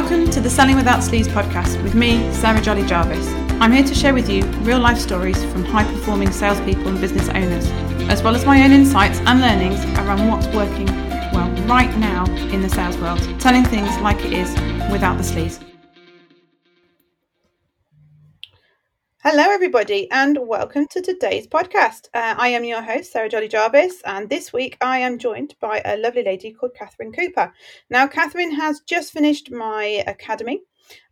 Welcome to the Selling Without Sleaze podcast with me, Sarah Jolly Jarvis. I'm here to share with you real life stories from high performing salespeople and business owners, as well as my own insights and learnings around what's working well right now in the sales world, telling things like it is without the sleaze. Hello, everybody, and welcome to today's podcast. Uh, I am your host, Sarah Jolly Jarvis, and this week I am joined by a lovely lady called Catherine Cooper. Now, Catherine has just finished my academy,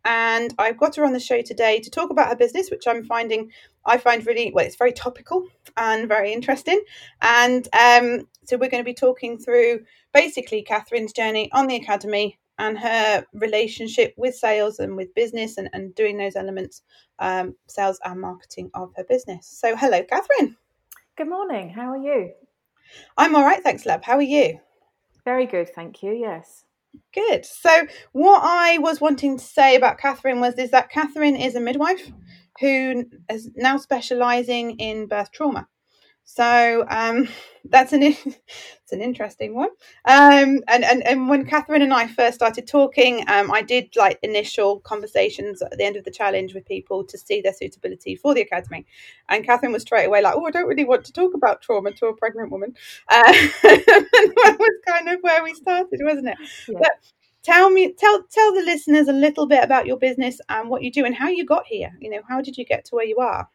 and I've got her on the show today to talk about her business, which I'm finding I find really well. It's very topical and very interesting, and um, so we're going to be talking through basically Catherine's journey on the academy and her relationship with sales and with business and, and doing those elements, um, sales and marketing of her business. So, hello, Catherine. Good morning. How are you? I'm all right, thanks, love. How are you? Very good, thank you. Yes. Good. So, what I was wanting to say about Catherine was is that Catherine is a midwife who is now specialising in birth trauma. So um, that's an it's an interesting one. Um, and, and and when Catherine and I first started talking, um, I did like initial conversations at the end of the challenge with people to see their suitability for the academy. And Catherine was straight away like, "Oh, I don't really want to talk about trauma to a pregnant woman." Uh, that was kind of where we started, wasn't it? Yeah. But tell me, tell tell the listeners a little bit about your business and what you do and how you got here. You know, how did you get to where you are?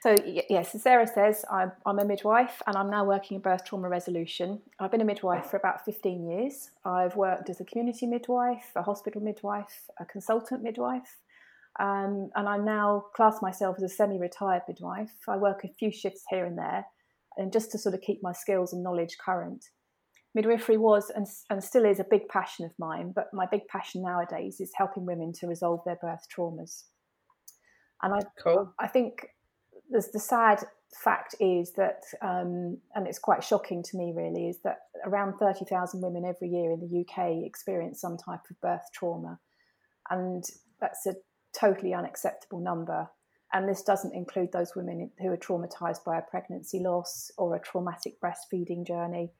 So, yes, as Sarah says, I'm, I'm, a midwife and I'm now working in birth trauma resolution. I've been a midwife for about 15 years. I've worked as a community midwife, a hospital midwife, a consultant midwife, um, and I now class myself as a semi retired midwife. I work a few shifts here and there, and just to sort of keep my skills and knowledge current. Midwifery was and, and still is a big passion of mine, but my big passion nowadays is helping women to resolve their birth traumas. And I, cool. I think the, the sad fact is that, um, and it's quite shocking to me really, is that around 30,000 women every year in the UK experience some type of birth trauma. And that's a totally unacceptable number. And this doesn't include those women who are traumatized by a pregnancy loss or a traumatic breastfeeding journey.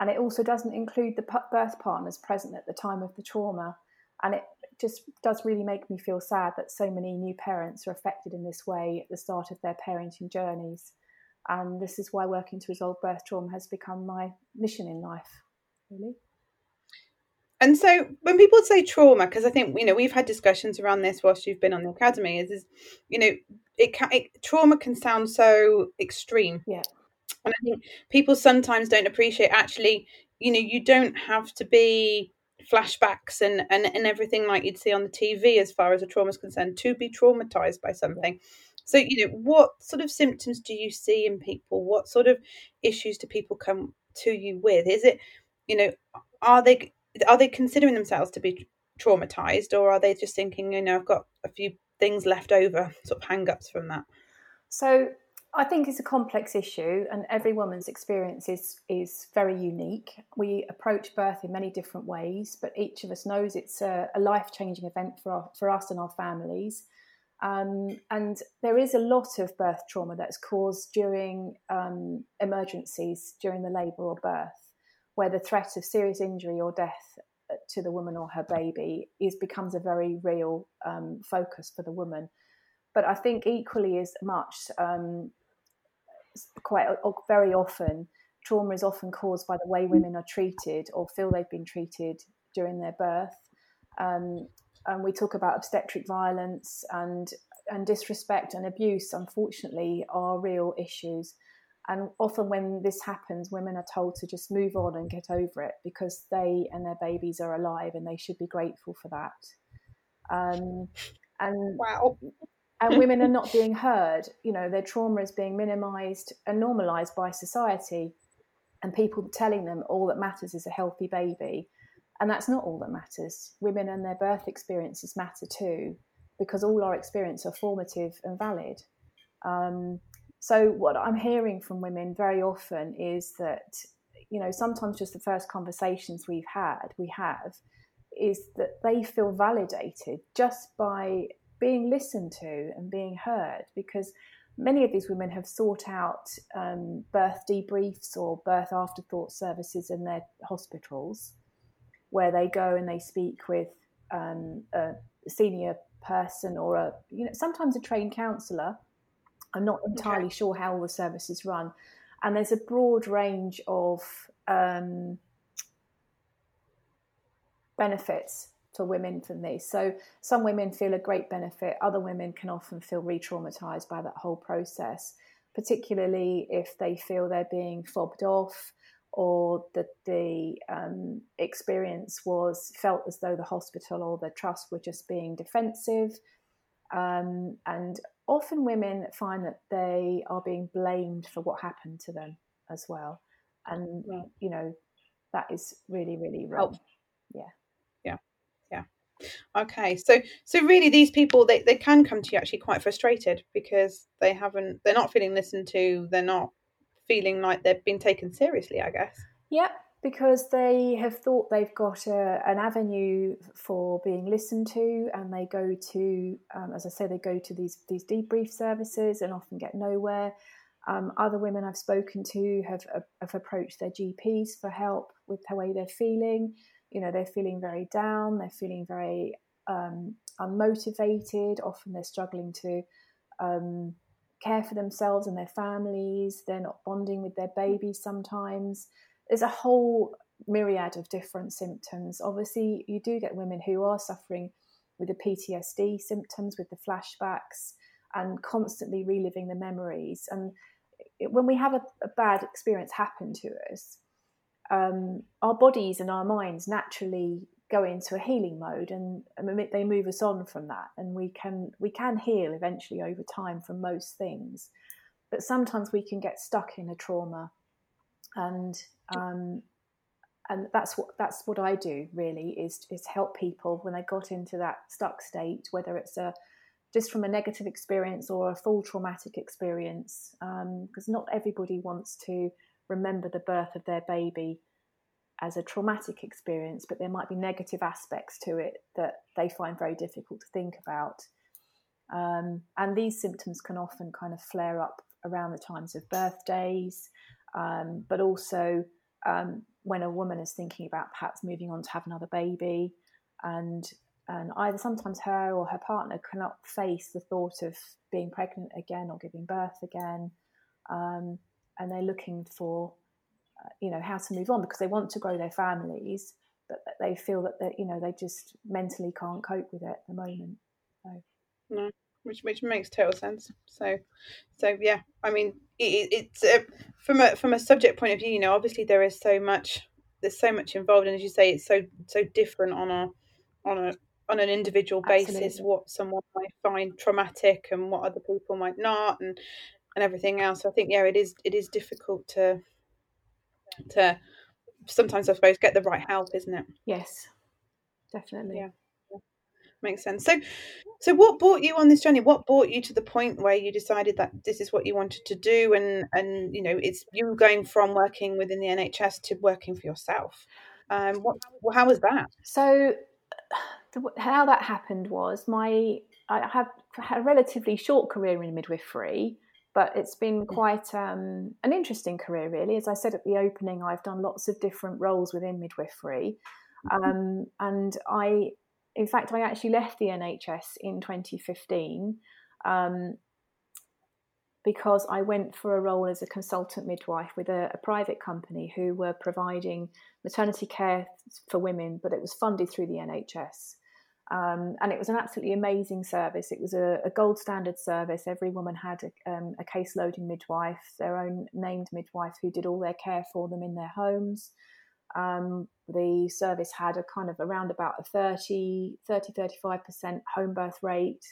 And it also doesn't include the birth partners present at the time of the trauma. And it just does really make me feel sad that so many new parents are affected in this way at the start of their parenting journeys. And this is why working to resolve birth trauma has become my mission in life, really. And so when people say trauma, because I think, you know, we've had discussions around this whilst you've been on the academy, is, is you know, it, can, it trauma can sound so extreme. Yeah. And I think people sometimes don't appreciate actually, you know, you don't have to be flashbacks and, and, and everything like you'd see on the TV as far as a trauma is concerned to be traumatized by something. So, you know, what sort of symptoms do you see in people? What sort of issues do people come to you with? Is it, you know, are they are they considering themselves to be traumatized or are they just thinking, you know, I've got a few things left over, sort of hang ups from that? So I think it's a complex issue, and every woman's experience is, is very unique. We approach birth in many different ways, but each of us knows it's a, a life changing event for, our, for us and our families. Um, and there is a lot of birth trauma that's caused during um, emergencies, during the labour or birth, where the threat of serious injury or death uh, to the woman or her baby is becomes a very real um, focus for the woman. But I think equally as much, um, quite very often trauma is often caused by the way women are treated or feel they've been treated during their birth. Um, and we talk about obstetric violence and and disrespect and abuse. Unfortunately, are real issues. And often, when this happens, women are told to just move on and get over it because they and their babies are alive, and they should be grateful for that. Um, and wow and women are not being heard. You know, their trauma is being minimized and normalized by society, and people telling them all that matters is a healthy baby. And that's not all that matters. Women and their birth experiences matter too, because all our experiences are formative and valid. Um, so, what I'm hearing from women very often is that, you know, sometimes just the first conversations we've had, we have, is that they feel validated just by being listened to and being heard because many of these women have sought out um, birth debriefs or birth afterthought services in their hospitals where they go and they speak with um, a senior person or a you know sometimes a trained counsellor. I'm not entirely okay. sure how all the services run, and there's a broad range of um, benefits for women from this. So some women feel a great benefit, other women can often feel re-traumatized by that whole process, particularly if they feel they're being fobbed off or that the um, experience was felt as though the hospital or the trust were just being defensive. Um, and often women find that they are being blamed for what happened to them as well. And, right. you know, that is really, really wrong. Yeah. Yeah. Okay. So, so really these people, they, they can come to you actually quite frustrated because they haven't, they're not feeling listened to. They're not feeling like they've been taken seriously, I guess. Yep, because they have thought they've got a, an avenue for being listened to, and they go to, um, as I say, they go to these these debrief services and often get nowhere. Um, other women I've spoken to have, have approached their GPs for help with the way they're feeling. You know, they're feeling very down. They're feeling very um, unmotivated. Often they're struggling to um, care for themselves and their families. They're not bonding with their babies sometimes. There's a whole myriad of different symptoms. Obviously, you do get women who are suffering with the PTSD symptoms, with the flashbacks, and constantly reliving the memories. And when we have a, a bad experience happen to us, um, our bodies and our minds naturally go into a healing mode and, they move us on from that. And we can we can heal eventually over time from most things. But sometimes we can get stuck in a trauma. And um, and that's what that's what I do really is is help people when they got into that stuck state whether it's a just from a negative experience or a full traumatic experience because um, not everybody wants to remember the birth of their baby as a traumatic experience, but there might be negative aspects to it that they find very difficult to think about. Um, and these symptoms can often kind of flare up around the times of birthdays, um, but also um, when a woman is thinking about perhaps moving on to have another baby, and and either sometimes her or her partner cannot face the thought of being pregnant again or giving birth again, um, and they're looking for you know how to move on because they want to grow their families but they feel that they you know they just mentally can't cope with it at the moment so no which which makes total sense so so yeah i mean it, it's uh, from a from a subject point of view you know obviously there is so much there's so much involved and as you say it's so so different on a on a on an individual basis Absolutely. what someone might find traumatic and what other people might not and and everything else i think yeah it is it is difficult to to sometimes I suppose get the right help, isn't it? Yes, definitely. Yeah. Makes sense. So, so what brought you on this journey? What brought you to the point where you decided that this is what you wanted to do, and and you know, it's you going from working within the NHS to working for yourself. Um, what how was that? So, how that happened was my I have had a relatively short career in midwifery, but it's been quite um, an interesting career, really. As I said at the opening, I've done lots of different roles within midwifery. Mm-hmm. Um, and I, in fact, I actually left the NHS in 2015 um, because I went for a role as a consultant midwife with a, a private company who were providing maternity care for women, but it was funded through the NHS. Um, and it was an absolutely amazing service. It was a, a gold standard service. Every woman had a, um, a, midwife, their own named midwife who did all their care for them in their homes. Um, the service had a kind of around about a 30, 30 35% home birth rate.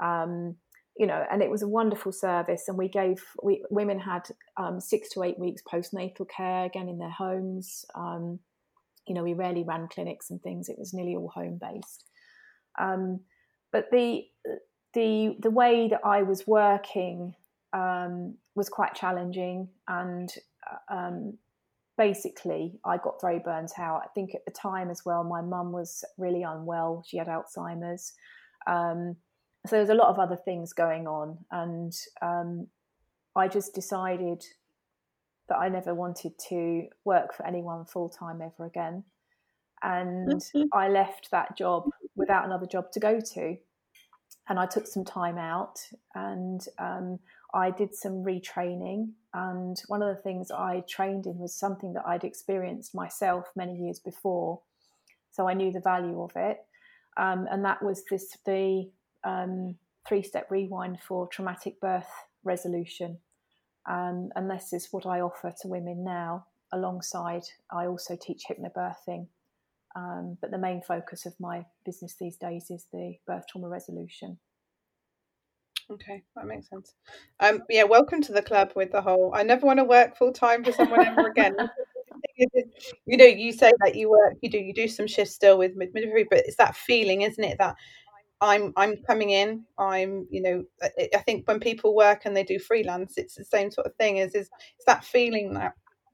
Um, you know, and it was a wonderful service. And we gave we, women had um, six to eight weeks postnatal care again in their homes. Um, you know, we rarely ran clinics and things. It was nearly all home based. Um, but the the the way that I was working um, was quite challenging, and uh, um, basically I got very burnt out. I think at the time as well, my mum was really unwell; she had Alzheimer's. Um, so there's a lot of other things going on, and um, I just decided that I never wanted to work for anyone full time ever again and mm-hmm. I left that job without another job to go to. And I took some time out and um, I did some retraining. And one of the things I trained in was something that I'd experienced myself many years before. So I knew the value of it. Um, and that was this the um, three step rewind for traumatic birth resolution. Um, and this is what I offer to women now. Alongside, I also teach hypnobirthing. Um, but the main focus of my business these days is the birth trauma resolution. Okay, that makes sense. Um, yeah, welcome to the club with the whole. I never want to work full time for someone ever again. you know, you say that you work, you do, you do some shifts still with midwifery, but it's that feeling, isn't it? That I'm, I'm coming in. I'm, you know, I, think when people work and they do freelance, it's the same sort of thing. Is is it's that feeling that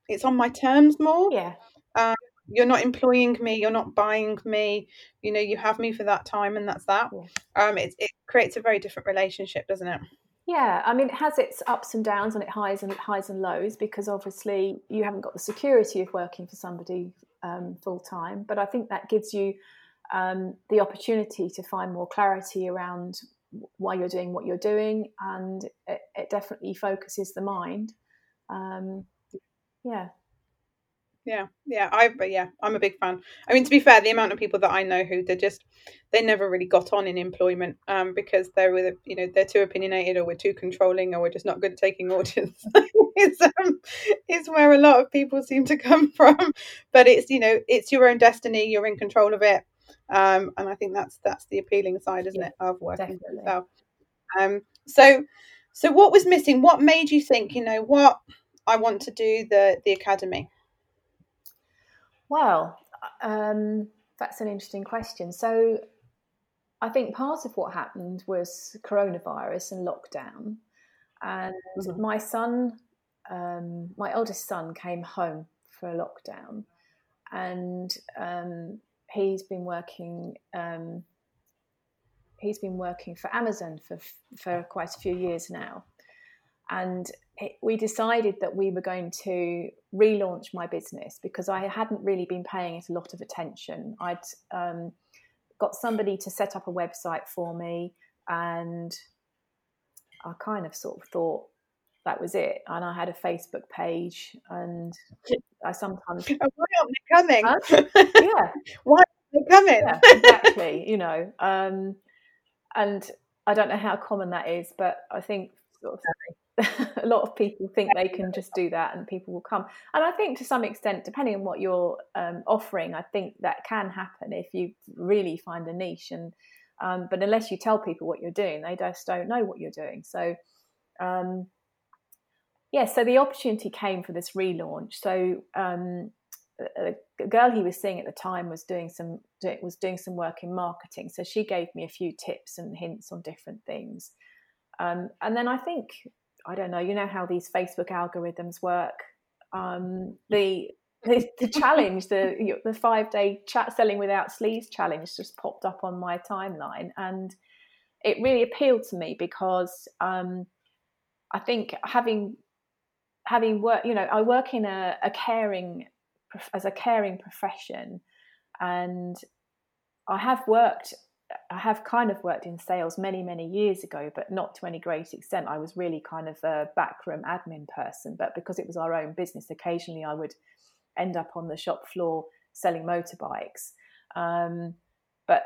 it's on my terms more. Yeah. Um, you're not employing me you're not buying me you know you have me for that time and that's that. Yeah. um it, it creates a very different relationship doesn't it? Yeah i mean it has its ups and downs and it highs and highs and lows because obviously you haven't got the security of working for somebody um, full time but i think that gives you um, the opportunity to find more clarity around why you're doing what you're doing and it, it definitely focuses the mind. Um, yeah yeah yeah i but yeah i'm a big fan. I mean to be fair the amount of people that i know who they just they never really got on in employment um because they're with you know they're too opinionated or we're too controlling or we're just not good at taking orders. It's um it's where a lot of people seem to come from. But it's you know it's your own destiny you're in control of it. Um and i think that's that's the appealing side isn't yeah, it of working for yourself. Um so so what was missing? What made you think you know what i want to do the the academy well, um, that's an interesting question. So, I think part of what happened was coronavirus and lockdown. And mm-hmm. my son, um, my eldest son, came home for a lockdown, and um, he's been working. Um, he's been working for Amazon for for quite a few years now, and we decided that we were going to relaunch my business because I hadn't really been paying it a lot of attention. I'd um, got somebody to set up a website for me, and I kind of sort of thought that was it. And I had a Facebook page, and I sometimes why aren't they coming? Huh? Yeah, why aren't they coming? Yeah, exactly. you know, um, and I don't know how common that is, but I think sort of a lot of people think they can just do that and people will come. And I think to some extent, depending on what you're um, offering, I think that can happen if you really find a niche. And um, but unless you tell people what you're doing, they just don't know what you're doing. So um, yeah, so the opportunity came for this relaunch. So um, a, a girl he was seeing at the time was doing some was doing some work in marketing. So she gave me a few tips and hints on different things. Um, and then I think I don't know, you know how these Facebook algorithms work. Um, the, the, the challenge, the the five day chat selling without sleaze challenge, just popped up on my timeline, and it really appealed to me because um, I think having having work, you know, I work in a, a caring as a caring profession, and I have worked I have kind of worked in sales many, many years ago, but not to any great extent. I was really kind of a backroom admin person, but because it was our own business, occasionally I would end up on the shop floor selling motorbikes. Um, but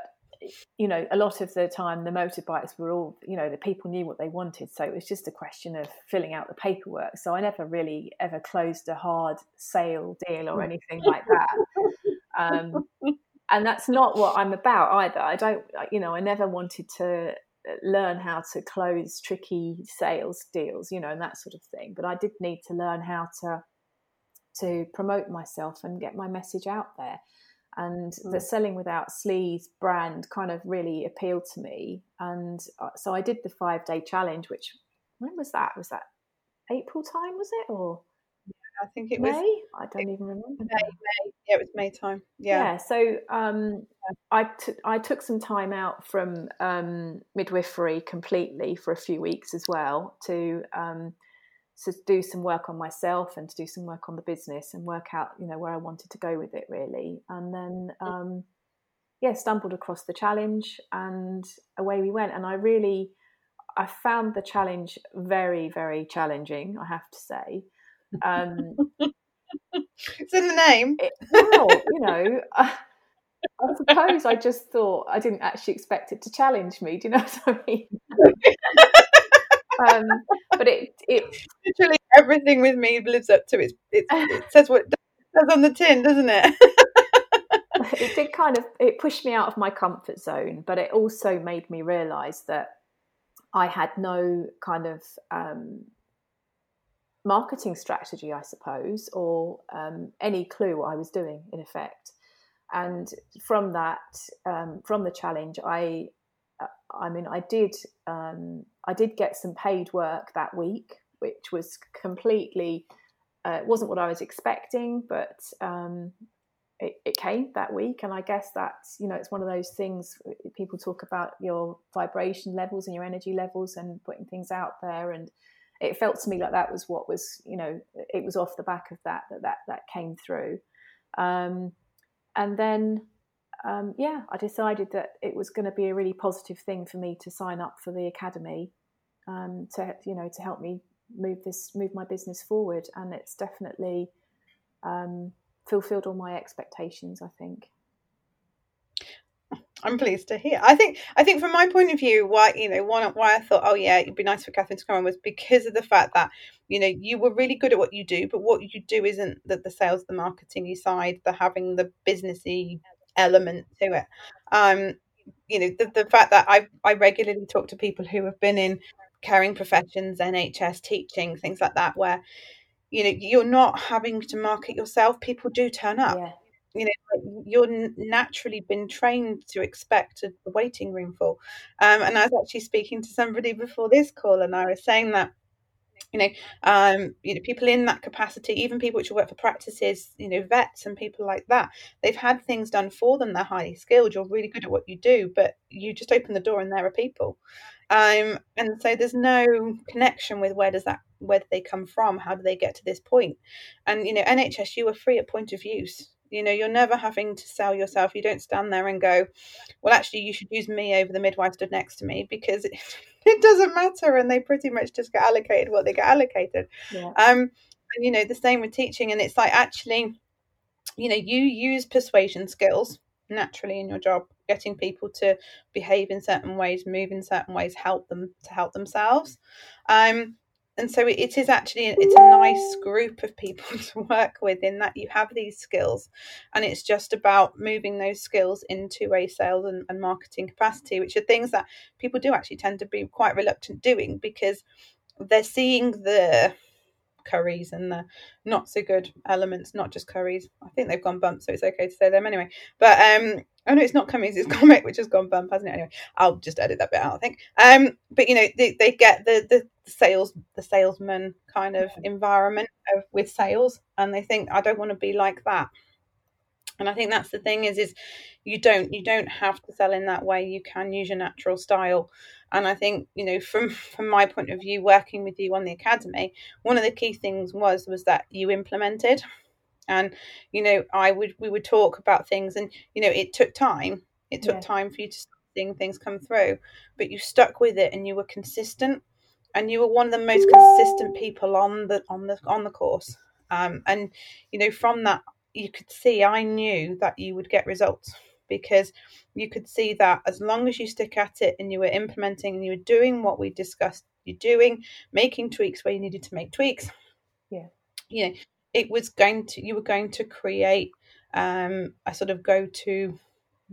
you know, a lot of the time the motorbikes were all, you know, the people knew what they wanted. So it was just a question of filling out the paperwork. So I never really ever closed a hard sale deal or anything like that. Um, and that's not what I'm about either. I don't, you know, I never wanted to uh, learn how to close tricky sales deals, you know, and that sort of thing. But I did need to learn how to to promote myself and get my message out there. And mm. the selling without sleaze brand kind of really appealed to me. And uh, so I did the five day challenge, which when was that? Was that April time? Was it or? I think it May? was. I don't even remember. May, May. Yeah, it was May time. Yeah. Yeah. So um, I, t- I took some time out from um, midwifery completely for a few weeks as well to um, to do some work on myself and to do some work on the business and work out you know where I wanted to go with it really. And then um, yeah, stumbled across the challenge and away we went. And I really, I found the challenge very, very challenging, I have to say. Um, it's in the name. It, well, you know, I, I suppose I just thought I didn't actually expect it to challenge me. Do you know what I mean? um, but it, it literally everything with me lives up to it. It, it says what it says on the tin, doesn't it? it did kind of it pushed me out of my comfort zone, but it also made me realise that I had no kind of um, marketing strategy, I suppose, or um, any clue what I was doing in effect. And from that, um, from the challenge, I, uh, I mean, I did, um, I did get some paid work that week, which was completely, uh, wasn't what I was expecting, but um, it, it, came that week. And I guess that's, you know, it's one of those things people talk about your vibration levels and your energy levels and putting things out there. And it felt to me like that was what was, you know, it was off the back of that, that, that, that came through. Um, and then, um, yeah, I decided that it was going to be a really positive thing for me to sign up for the academy um, to, you know, to help me move this, move my business forward. And it's definitely, um, fulfilled all my expectations. I think. I'm pleased to hear. I think I think from my point of view, why you know one why I thought, oh yeah, it'd be nice for Catherine to come on was because of the fact that you know you were really good at what you do, but what you do isn't the, the sales, the marketing side, the having the businessy element to it. Um, you know the, the fact that I I regularly talk to people who have been in caring professions, NHS, teaching, things like that, where you know you're not having to market yourself people do turn up yeah. You know you're naturally been trained to expect a waiting room full um, and i was actually speaking to somebody before this call and i was saying that you know um you know people in that capacity even people which work for practices you know vets and people like that they've had things done for them they're highly skilled you're really good at what you do but you just open the door and there are people. Um and so there's no connection with where does that where do they come from? How do they get to this point? point and you know nhs you are free at point of use you know you're never having to sell yourself. You don't stand there and go well actually you should use me over the midwife stood next to me because it, it doesn't matter and they pretty much just get allocated what they get allocated. Yeah. um and you know the same with teaching and it's like actually you know you use persuasion skills naturally in your job getting people to behave in certain ways move in certain ways help them to help themselves. Um and so it is actually it's a nice group of people to work with in that you have these skills and it's just about moving those skills into a sales and, and marketing capacity which are things that people do actually tend to be quite reluctant doing because they're seeing the Currys and the not so good elements, not just Currys. I think they've gone bump, so it's okay to say them anyway. But um, oh no, it's not Currys, it's Comet, which has gone bump, hasn't it? Anyway, I'll just edit that bit out, I think. Um, but you know, they, they get the the sales, the salesman kind of environment of, with sales, and they think I don't want to be like that. And i think that's the thing is is you don't you don't have to sell in that way. You can use your natural style. And i think you know from from my point of view working with you on the academy one of the key things was was that you implemented and you know i would we would talk about things and you know it took time it took yeah. time for you to seeing things come through but you stuck with it and you were consistent and you were one of the most consistent people on the on the on the course um, and you know from that you could see I knew that you would get results because you could see that as long as you stick at it and you were implementing and you were doing what we discussed you're doing, making tweaks where you needed to make tweaks. Yeah. You know, it was going to you were going to create um, a sort of go to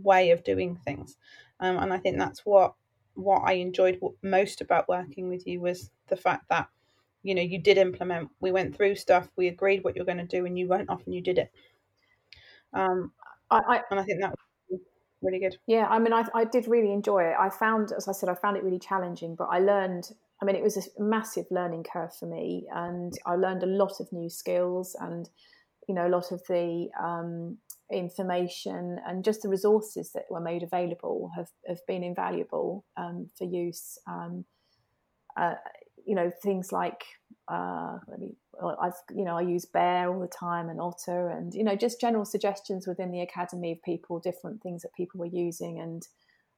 way of doing things. Um, and I think that's what what I enjoyed most about working with you was the fact that you know you did implement we went through stuff we agreed what you're going to do and you went off and you did it um, I, I, and I think that was really good. Yeah, I mean, I, I did really enjoy it. I found, as I said, I found it really challenging, but I learned. I mean, it was a massive learning curve for me, and I learned a lot of new skills, and you know, a lot of the um, information and just the resources that were made available have, have been invaluable um, for use. Um, uh, you know, things like uh, let me I've, you know, I use bear all the time and otter, and you know, just general suggestions within the academy of people, different things that people were using, and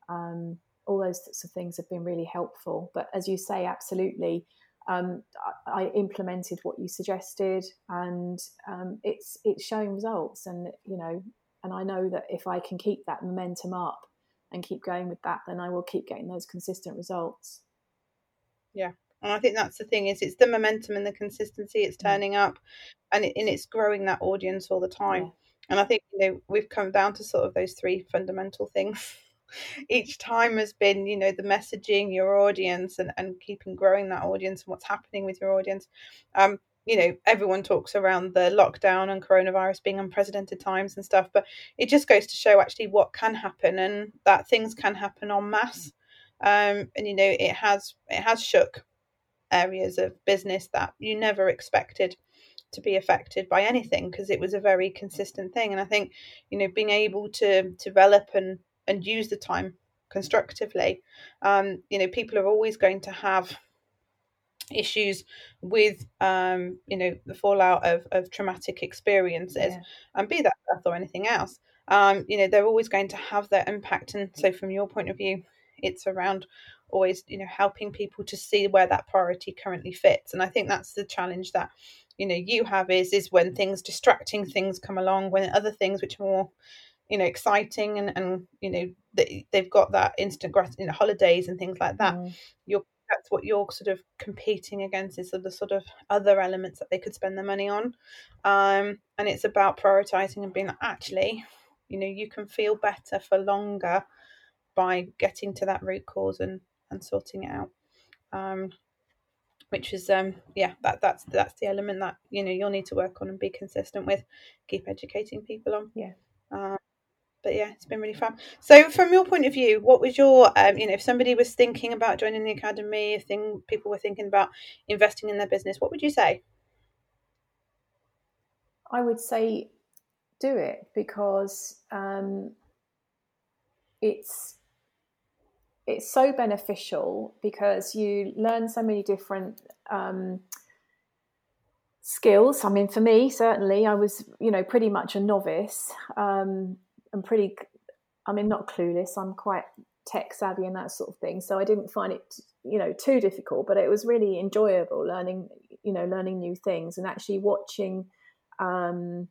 um, all those sorts of things have been really helpful. But as you say, absolutely, um, I, I, implemented what you suggested, and um, it's it's showing results. And you know, and I know that if I can keep that momentum up and keep going with that, then I will keep getting those consistent results. Yeah, and I think that's the thing is it's the momentum and the consistency. It's mm. turning up, and it, and it's growing that audience all the time. Yeah. And I think you know we've come down to sort of those three fundamental things each time has been you know the messaging your audience and, and keeping growing that audience and what's happening with your audience. Um you know everyone talks around the lockdown and coronavirus being unprecedented times and stuff but it just goes to show actually what can happen and that things can happen en masse. Um and you know it has it has shook areas of business that you never expected to be affected by anything because it was a very consistent thing. And i think you know being able to develop and and use the time constructively. Um, you know, people are always going to have issues with um, you know the fallout of, of traumatic experiences yeah. and be that death or anything else um, you know they're always going to have their impact and so from your point of view it's around always you know helping people to see where that priority currently fits and i think that's the challenge that you know you have is is when things distracting things come along when other things which are more you know exciting and and you know they, they've got that instant grat you know holidays and things like that. Mm. you're that's what you're sort of competing against is the sort of other elements that they could spend their money on. Um and it's about prioritizing and being like actually you know you can feel better for longer by getting to that root cause and and sorting it out. Um which is um yeah that that's that's the element that you know you'll need to work on and be consistent with. Keep educating people on. Yeah. Um, but yeah, it's been really fun. So, from your point of view, what was your, um, you know, if somebody was thinking about joining the academy, if thing, people were thinking about investing in their business, what would you say? I would say do it because um, it's it's so beneficial because you learn so many different um, skills. I mean, for me, certainly, I was you know pretty much a novice. Um, I'm pretty, I mean, not clueless. I'm quite tech savvy and that sort of thing. So I didn't find it, you know, too difficult, but it was really enjoyable learning, you know, learning new things and actually watching. Um,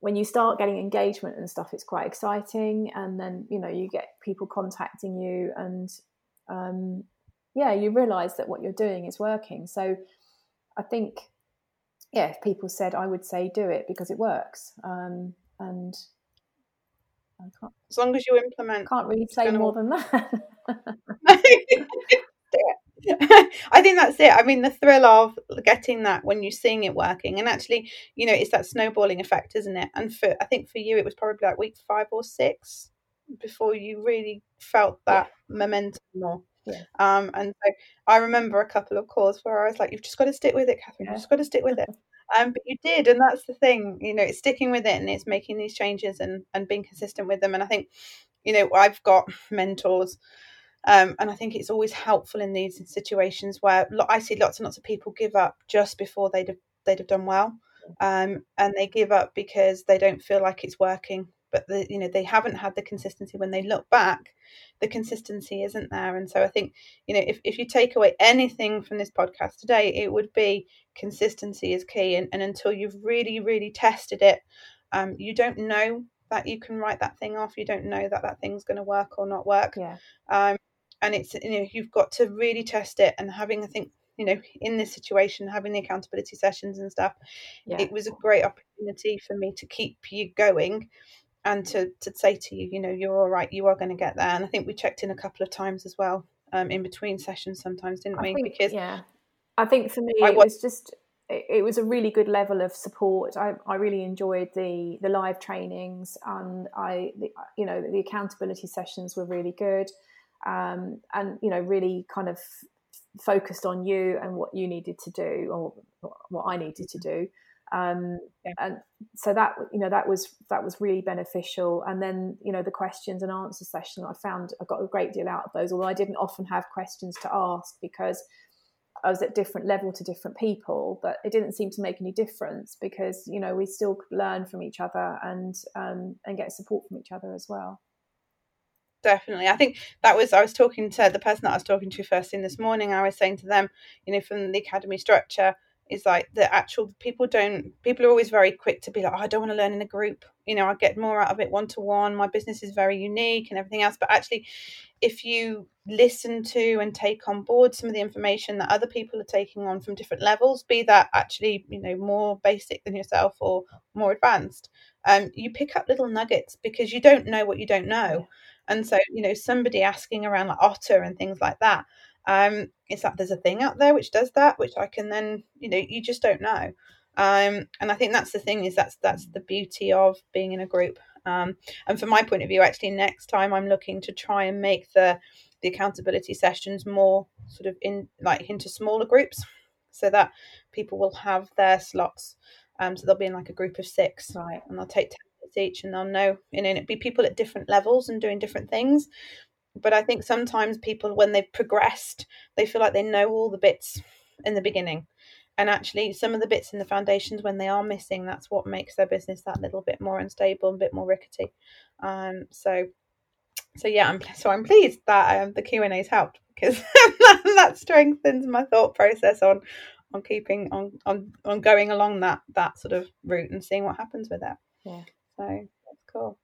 when you start getting engagement and stuff, it's quite exciting. And then, you know, you get people contacting you and, um, yeah, you realize that what you're doing is working. So I think, yeah, if people said, I would say do it because it works. Um, and as long as you implement. Can't really say more than that. I think that's it. I mean, the thrill of getting that when you're seeing it working, and actually, you know, it's that snowballing effect, isn't it? And for I think for you, it was probably like week five or six before you really felt that yeah. momentum more. Yeah. Um, and so I remember a couple of calls where I was like, "You've just got to stick with it, Catherine. Yeah. You've just got to stick with it." Um, but you did, and that's the thing. You know, it's sticking with it and it's making these changes and and being consistent with them. And I think, you know, I've got mentors. Um, and I think it's always helpful in these situations where I see lots and lots of people give up just before they'd have, they'd have done well, um, and they give up because they don't feel like it's working but the, you know they haven't had the consistency when they look back the consistency isn't there. And so i think you know if, if you take away anything from this podcast today it would be consistency is key. And, and until you've really really tested it um, you don't know that you can write that thing off. You don't know that that thing's going to work or not work. Yeah. Um, and it's you know you've got to really test it. And having i think you know in this situation having the accountability sessions and stuff yeah. it was a great opportunity for me to keep you going and to, to say to you, you know, you're all right, you are going to get there. And I think we checked in a couple of times as well um, in between sessions sometimes, didn't we? Think, because yeah, I think for me I it was just it, was a really good level of support. I, I really enjoyed the the live trainings, and I the, you know the accountability sessions were really good, um, and you know really kind of focused on you and what you needed to do or what I needed to do um, yeah. and so that you know that was that was really beneficial and then you know the questions and answer session i found i got a great deal out of those although i didn't often have questions to ask because I was at different level to different people, but it didn't seem to make any difference because you know we still could learn from each other and um, and get support from each other as well. Definitely, I think that was I was talking to the person that I was talking to first thing this morning. I was saying to them, you know, from the academy structure, is like the actual people don't people are always very quick to be like, oh, I don't want to learn in a group. You know, I get more out of it one to one. My business is very unique and everything else. But actually, if you listen to and take on board some of the information that other people are taking on from different levels, be that actually, you know, more basic than yourself or more advanced, um, you pick up little nuggets because you don't know what you don't know. And so, you know, somebody asking around like otter and things like that, um, it's like there's a thing out there which does that, which I can then, you know, you just don't know. Um, and I think that's the thing is that's that's the beauty of being in a group. Um, and from my point of view, actually, next time I'm looking to try and make the the accountability sessions more sort of in like into smaller groups, so that people will have their slots. Um, so they'll be in like a group of six, right? And they'll take ten minutes each, and they'll know, you know, it'd be people at different levels and doing different things. But I think sometimes people, when they've progressed, they feel like they know all the bits in the beginning. And actually some of the bits in the foundations when they are missing that's what makes their business that little bit more unstable and a bit more rickety. Um so so yeah i'm so i'm pleased that um, the q and a's helped because that strengthens my thought process on on keeping on on on going along that that sort of route and seeing what happens with it. Yeah. So that's cool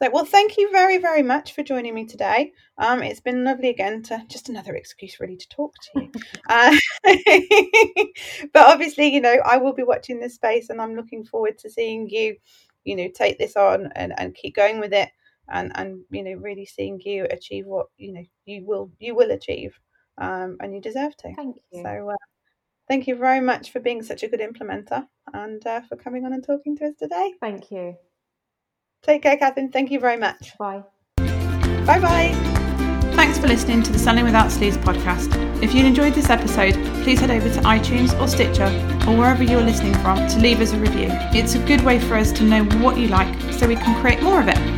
so, well, thank you very, very much for joining me today. Um, it's been lovely again to just another excuse really to talk to you. uh, but obviously, you know, I will be watching this space, and I'm looking forward to seeing you, you know, take this on and, and keep going with it, and and you know, really seeing you achieve what you know you will you will achieve, um, and you deserve to. Thank you. So. Uh, thank you very much for being such a good implementer and uh, for coming on and talking to us today. Thank you. Take care, Catherine. Thank you very much. Bye. Bye bye. Thanks for listening to the Selling Without Sleaze podcast. If you enjoyed this episode, please head over to iTunes or Stitcher or wherever you're listening from to leave us a review. It's a good way for us to know what you like so we can create more of it.